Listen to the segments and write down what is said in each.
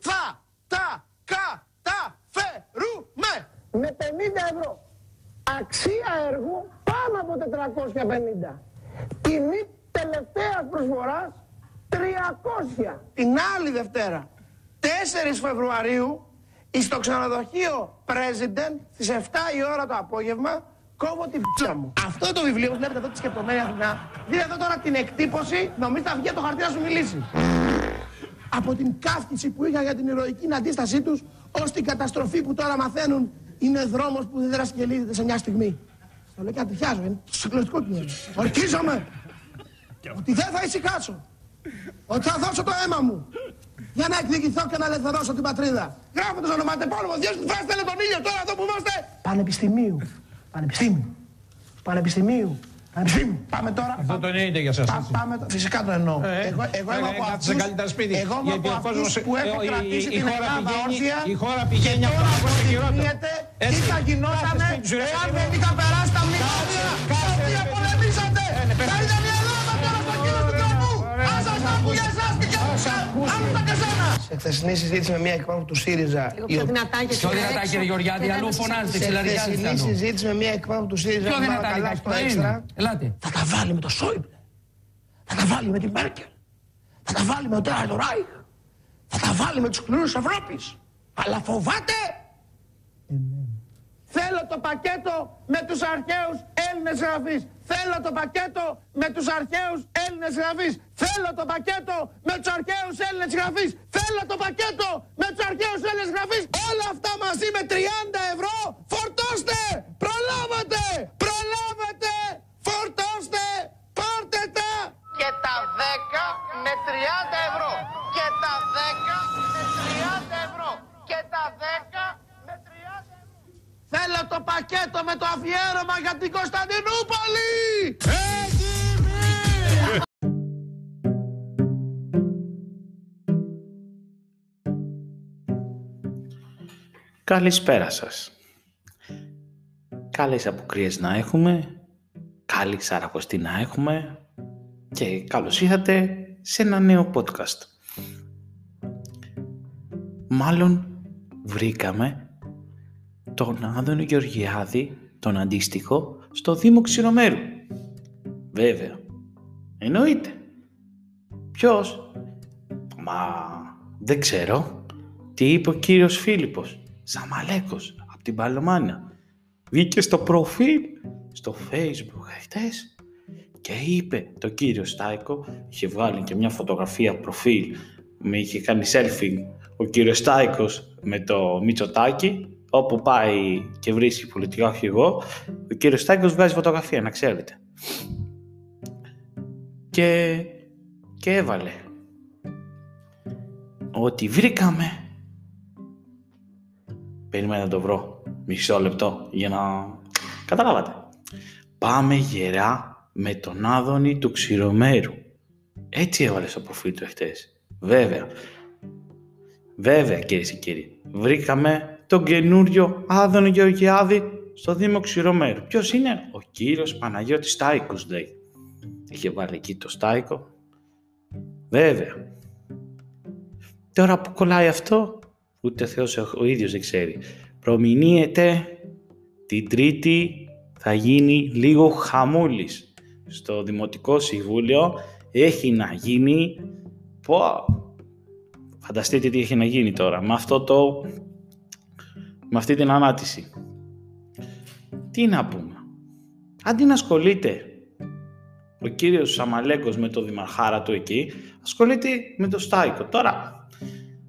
θα τα καταφέρουμε. Με 50 ευρώ. Αξία έργου πάνω από 450. Τιμή τελευταίας προσφοράς 300. Την άλλη Δευτέρα, 4 Φεβρουαρίου, στο ξενοδοχείο President, στις 7 η ώρα το απόγευμα, κόβω τη φύλλα μου. Αυτό το βιβλίο που βλέπετε εδώ τη σκεπτομένη Αθηνά, δείτε εδώ τώρα την εκτύπωση, νομίζω θα βγει το χαρτί να σου μιλήσει. Από την κάφτιση που είχα για την ηρωική αντίστασή τους, ως την καταστροφή που τώρα μαθαίνουν, είναι δρόμος που δεν δρασκελίζεται σε μια στιγμή. Στο λέω και ατυχιάζω, είναι το συγκλονιστικό κείμενο. Ορκίζομαι ότι δεν θα ησυχάσω. Ότι θα δώσω το αίμα μου για να εκδικηθώ και να ελευθερώσω την πατρίδα. Γράφοντας ονοματεπώνυμο, Διός μου φάστε τον ήλιο τώρα εδώ που είμαστε. Πανεπιστημίου. Πανεπιστήμιου. Πανεπιστημίου. Πανεπιστήμιου. Πάμε τώρα. Αυτό το εννοείται για σας. Πα- έτσι. Πάμε, το- φυσικά το εννοώ. Ε, εγώ, εγώ ε, είμαι ε, από κάτσε σε αυτούς, καλύτερα σπίτι. εγώ είμαι Γιατί από ο κόσμος, αυτούς που ε, έχω η- κρατήσει η την χώρα Ελλάδα πηγαίνει- όρθια η χώρα πηγαίνει και από το τώρα κακό στο χειρότερο. αποδεικνύεται τι Έτσι. θα γινότανε Κάτσε σπίτι σου, ρε, εάν παιδί δεν μου. είχαν περάσει τα μνημόνια κάτσε, τα οποία ρε, παιδί μου. πολεμήσατε. Ε, ναι, πες. Θα ήταν η Ελλάδα τώρα στο κύριο του τρόπου. Ωραία, Αν σας θα άκουγε ακούσει. εσάς και Θα ακούσει. άκουσα και εσένα. Σε χθεσινή συζήτηση με μια εκπρόσωπο του ΣΥΡΙΖΑ Λίγο η πιο οποία- δυνατά γιατί Πιο είναι δυνατά έξω κύριε Γεωργιάδη, και δεν αλλού σας φωνάζετε, ακούσει. σε ξυλαριάζετε χθεσινή αλλού. συζήτηση με μια εκπρόσωπο του ΣΥΡΙΖΑ Πιο που δυνατά καλά λιγάκι, στο το έξτρα είναι. Ελάτε. θα τα βάλει με το Σόιμπλε. Θα τα βάλει με την Μέρκελ. Θα τα βάλει με τον Τέραντο Ράιχ. Θα τα βάλει με τους σκληρούς Ευρώπης. Αλλά φοβάται. Θέλω το πακέτο με τους αρχαίους Έλληνες γραφείς. Θέλω το πακέτο με τους αρχαίους Έλληνες γραφείς. Θέλω το πακέτο με τους αρχαίους Έλληνες γραφείς. Θέλω το πακέτο με τους αρχαίους Έλληνες γραφείς. Όλα αυτά μαζί με 30 ευρώ φορτώστε. Προλάβατε. Προλάβατε. Φορτώστε. Πάρτε τα. Και τα 10 με 30 ευρώ. Και τα 10 με 30 ευρώ. Και τα 10 με 30 ευρώ. Θέλω το πακέτο με το αφιέρωμα για την Κωνσταντινούπολη! Έτοιμοι! Καλησπέρα σας. Καλές αποκρίες να έχουμε, καλή σαρακοστή να έχουμε και καλώς ήρθατε σε ένα νέο podcast. Μάλλον βρήκαμε τον Άδωνη Γεωργιάδη, τον αντίστοιχο, στο Δήμο Ξηρομέρου. Βέβαια. Εννοείται. Ποιος; Μα δεν ξέρω. Τι είπε ο κύριος Φίλιππος, Σαμαλέκος, από την Παλωμάνα. Βγήκε στο προφίλ, στο facebook χτες και είπε το κύριο Στάικο, είχε βγάλει και μια φωτογραφία προφίλ, με είχε κάνει selfie ο κύριος Στάικος με το Μητσοτάκι, όπου πάει και βρίσκει πολιτικό αρχηγό, ο κύριος Στάικος βγάζει φωτογραφία, να ξέρετε. Και, και έβαλε ότι βρήκαμε Περίμενα να το βρω. Μισό λεπτό για να... Καταλάβατε. Πάμε γερά με τον Άδωνη του Ξηρομέρου. Έτσι έβαλε στο προφίλ του εχθές. Βέβαια. Βέβαια κυρίες και κύριοι. Βρήκαμε τον καινούριο Άδωνη Γεωργιάδη στο Δήμο Ξηρομέρου. Ποιος είναι; Ο κύριος Παναγιώτης Στάικος λέει. Είχε βάλει εκεί το Στάικο. Βέβαια. Τώρα που κολλάει αυτό, ούτε ο Θεός ο ίδιος δεν ξέρει. Προμηνύεται την Τρίτη θα γίνει λίγο χαμούλης. Στο Δημοτικό Συμβούλιο έχει να γίνει... Πω, φανταστείτε τι έχει να γίνει τώρα. Με αυτό το... Με αυτή την ανάτηση. Τι να πούμε. Αντί να ασχολείται ο κύριος Σαμαλέκος με το δημαρχάρα του εκεί, ασχολείται με το Στάικο. Τώρα,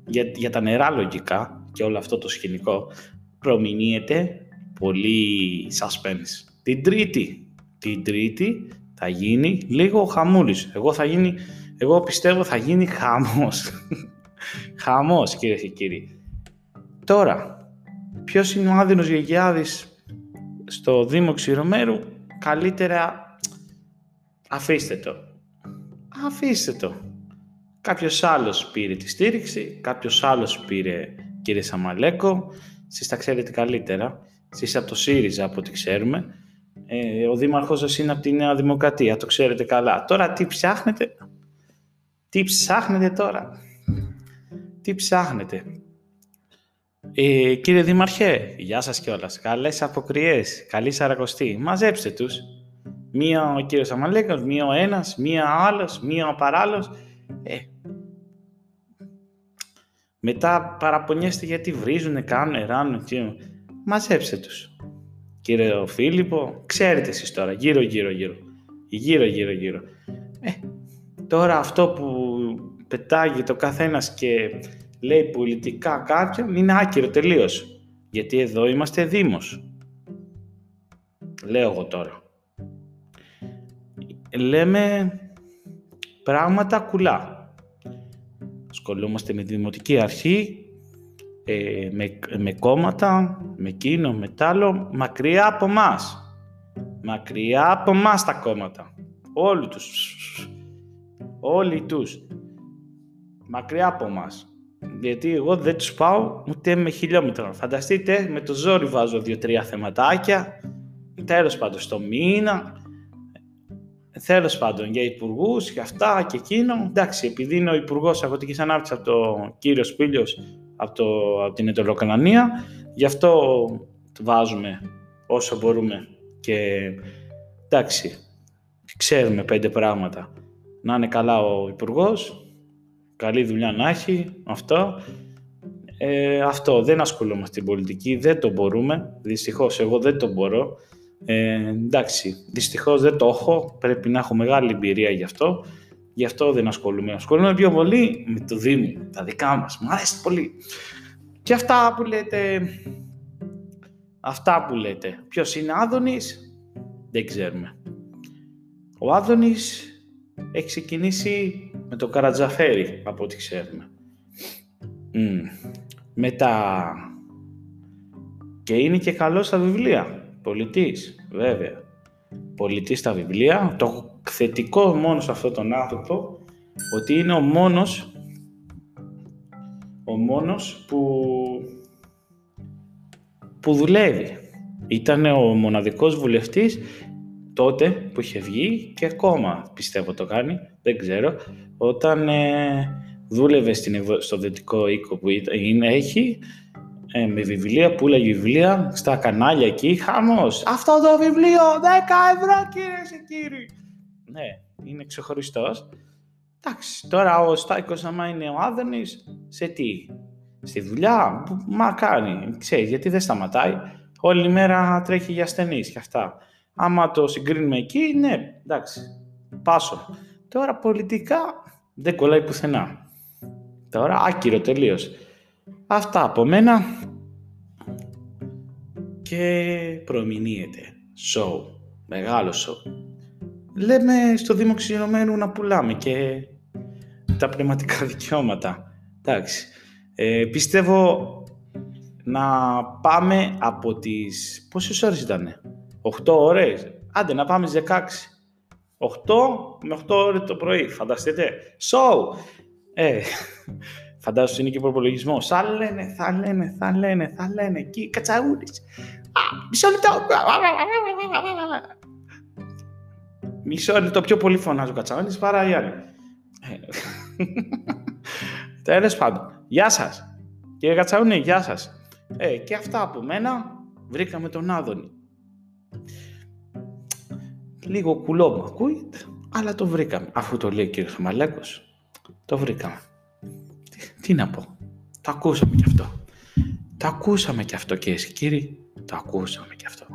για, για τα νερά λογικά και όλο αυτό το σκηνικό προμηνύεται πολύ suspense. Την τρίτη, την τρίτη θα γίνει λίγο χαμούλης. Εγώ θα γίνει, εγώ πιστεύω θα γίνει χαμός. χαμός κύριε και κύριοι. Τώρα, ποιος είναι ο Άδυνος Γεγιάδης στο Δήμο Ξηρομέρου, καλύτερα αφήστε το. Αφήστε το. Κάποιος άλλος πήρε τη στήριξη, κάποιος άλλος πήρε κύριε Σαμαλέκο, εσείς τα ξέρετε καλύτερα, εσείς από το ΣΥΡΙΖΑ από ό,τι ξέρουμε, ε, ο δήμαρχός σας είναι από τη Νέα Δημοκρατία, το ξέρετε καλά. Τώρα τι ψάχνετε, τι ψάχνετε τώρα; Τι ψάχνετε; Ε, κύριε Δήμαρχε, γεια σας κιόλας. Καλές αποκριές. Καλή σαρακοστή. Μαζέψτε τους. Μία ο κύριος Αμαλέκος, μία ο ένας, μία άλλος, μία ο παράλληλος. Ε, μετά παραπονιέστε γιατί βρίζουνε, κάνουν, ράνουν. Και... Μαζέψτε τους. Κύριε Φίλιππο, ξέρετε εσείς τώρα, γύρω γύρω γύρω. Γύρω γύρω γύρω. Ε, τώρα αυτό που πετάγει το καθένας και λέει πολιτικά κάποιον είναι άκυρο τελείως. Γιατί εδώ είμαστε δήμος. Λέω εγώ τώρα. Λέμε πράγματα κουλά. Ασχολούμαστε με τη Δημοτική Αρχή, ε, με, με κόμματα, με κίνο, με τάλο, μακριά από μας. Μακριά από μας τα κόμματα. Όλοι τους. Όλοι τους. Μακριά από μας. Γιατί εγώ δεν τους πάω ούτε με χιλιόμετρο. Φανταστείτε, με το ζόρι βάζω δύο-τρία θεματάκια. Τέλος πάντων, στο μήνα. Τέλος πάντων, για υπουργούς και αυτά και εκείνο. Εντάξει, επειδή είναι ο υπουργός Αγροτική Ανάπτυξη από το κύριος Σπίλιος από, το, από την Ετωλοκανανία, γι' αυτό βάζουμε όσο μπορούμε. Και εντάξει, ξέρουμε πέντε πράγματα. Να είναι καλά ο υπουργός, καλή δουλειά να έχει, αυτό. Ε, αυτό, δεν ασχολούμαστε στην πολιτική, δεν το μπορούμε. Δυστυχώς εγώ δεν το μπορώ. Ε, εντάξει, δυστυχώς δεν το έχω, πρέπει να έχω μεγάλη εμπειρία γι' αυτό. Γι' αυτό δεν ασχολούμαι. Ασχολούμαι πιο πολύ με το Δήμο, τα δικά μας. Μου αρέσει πολύ. Και αυτά που λέτε, αυτά που λέτε. Ποιος είναι Άδωνης, δεν ξέρουμε. Ο Άδωνης έχει ξεκινήσει με το Καρατζαφέρι, από ό,τι ξέρουμε. Μετά... Και είναι και καλός στα βιβλία. Πολιτής, βέβαια. Πολιτής στα βιβλία. Το θετικό μόνο σε αυτόν τον άνθρωπο, ότι είναι ο μόνος ο μόνος που, που δουλεύει. Ήταν ο μοναδικός βουλευτής τότε που είχε βγει και ακόμα πιστεύω το κάνει, δεν ξέρω, όταν ε, δούλευε στην, στο δυτικό οίκο που είναι, έχει, ε, με βιβλία, πουλάγε βιβλία στα κανάλια εκεί, χαμός. Αυτό το βιβλίο, 10 ευρώ κύριε και κύριοι. Ναι, είναι ξεχωριστός. Εντάξει, τώρα ο Στάικος άμα είναι ο Άδωνης, σε τι, στη δουλειά, μα κάνει, ξέρεις, γιατί δεν σταματάει. Όλη μέρα τρέχει για ασθενείς και αυτά. Άμα το συγκρίνουμε εκεί, ναι, εντάξει, πάσο. Τώρα πολιτικά δεν κολλάει πουθενά. Τώρα άκυρο τελείως. Αυτά από μένα και προμηνύεται. Show. Μεγάλο show. Λέμε στο Δήμο Ξυνωμένου να πουλάμε και τα πνευματικά δικαιώματα. Εντάξει. Ε, πιστεύω να πάμε από τις... Πόσες ώρες ήτανε; 8 ώρες. Άντε να πάμε στις 16. 8 με 8 ώρες το πρωί. Φανταστείτε. So, ε, φαντάζομαι είναι και προπολογισμό. Θα λένε, θα λένε, θα λένε, θα λένε. Εκεί κατσαούρης. Α, μισό λεπτό. Μισό λεπτό πιο πολύ φωνάζει ο Κατσαούρης παρά οι άλλοι. Τέλος πάντων. Γεια σας. Κύριε Κατσαούνη, γεια σας. Ε, και αυτά από μένα βρήκαμε τον Άδωνη. Λίγο κουλό μου ακούγεται, αλλά το βρήκαμε. Αφού το λέει ο κύριος Μαλέκος, το βρήκαμε. Τι, τι, να πω. Το ακούσαμε κι αυτό. Το ακούσαμε κι αυτό και εσείς κύριοι. Το ακούσαμε κι αυτό.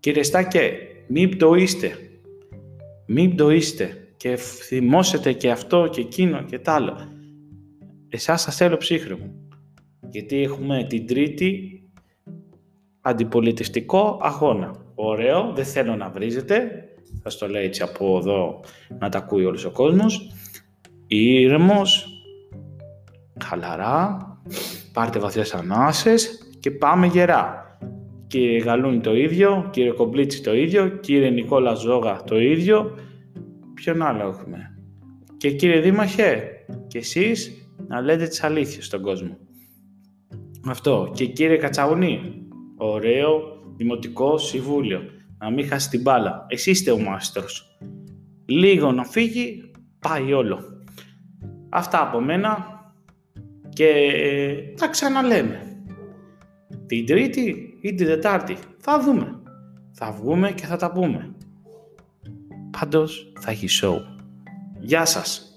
Κύριε Στάκε, μην είστε. Μην είστε. Και θυμώσετε και αυτό και εκείνο και τ' άλλο. Εσάς σας θέλω ψύχρεμο. Γιατί έχουμε την τρίτη αντιπολιτευτικό αγώνα. Ωραίο, δεν θέλω να βρίζετε. Θα στο λέω έτσι από εδώ να τα ακούει όλος ο κόσμος. Ήρεμος, χαλαρά, πάρτε βαθιές ανάσες και πάμε γερά. Κύριε Γαλούνι το ίδιο, κύριε Κομπλίτσι το ίδιο, κύριε Νικόλα Ζόγα το ίδιο. Ποιον άλλο έχουμε; Και κύριε Δήμαρχε, και εσείς να λέτε τις αλήθειες στον κόσμο. Αυτό. Και κύριε Κατσαουνί, ωραίο δημοτικό συμβούλιο. Να μην χάσει την μπάλα. Εσύ είστε ο μάστρος. Λίγο να φύγει, πάει όλο. Αυτά από μένα. και τα ξαναλέμε. Την Τρίτη ή την Τετάρτη θα δούμε. Θα βγούμε και θα τα πούμε. Πάντως θα έχει show. Γεια σας!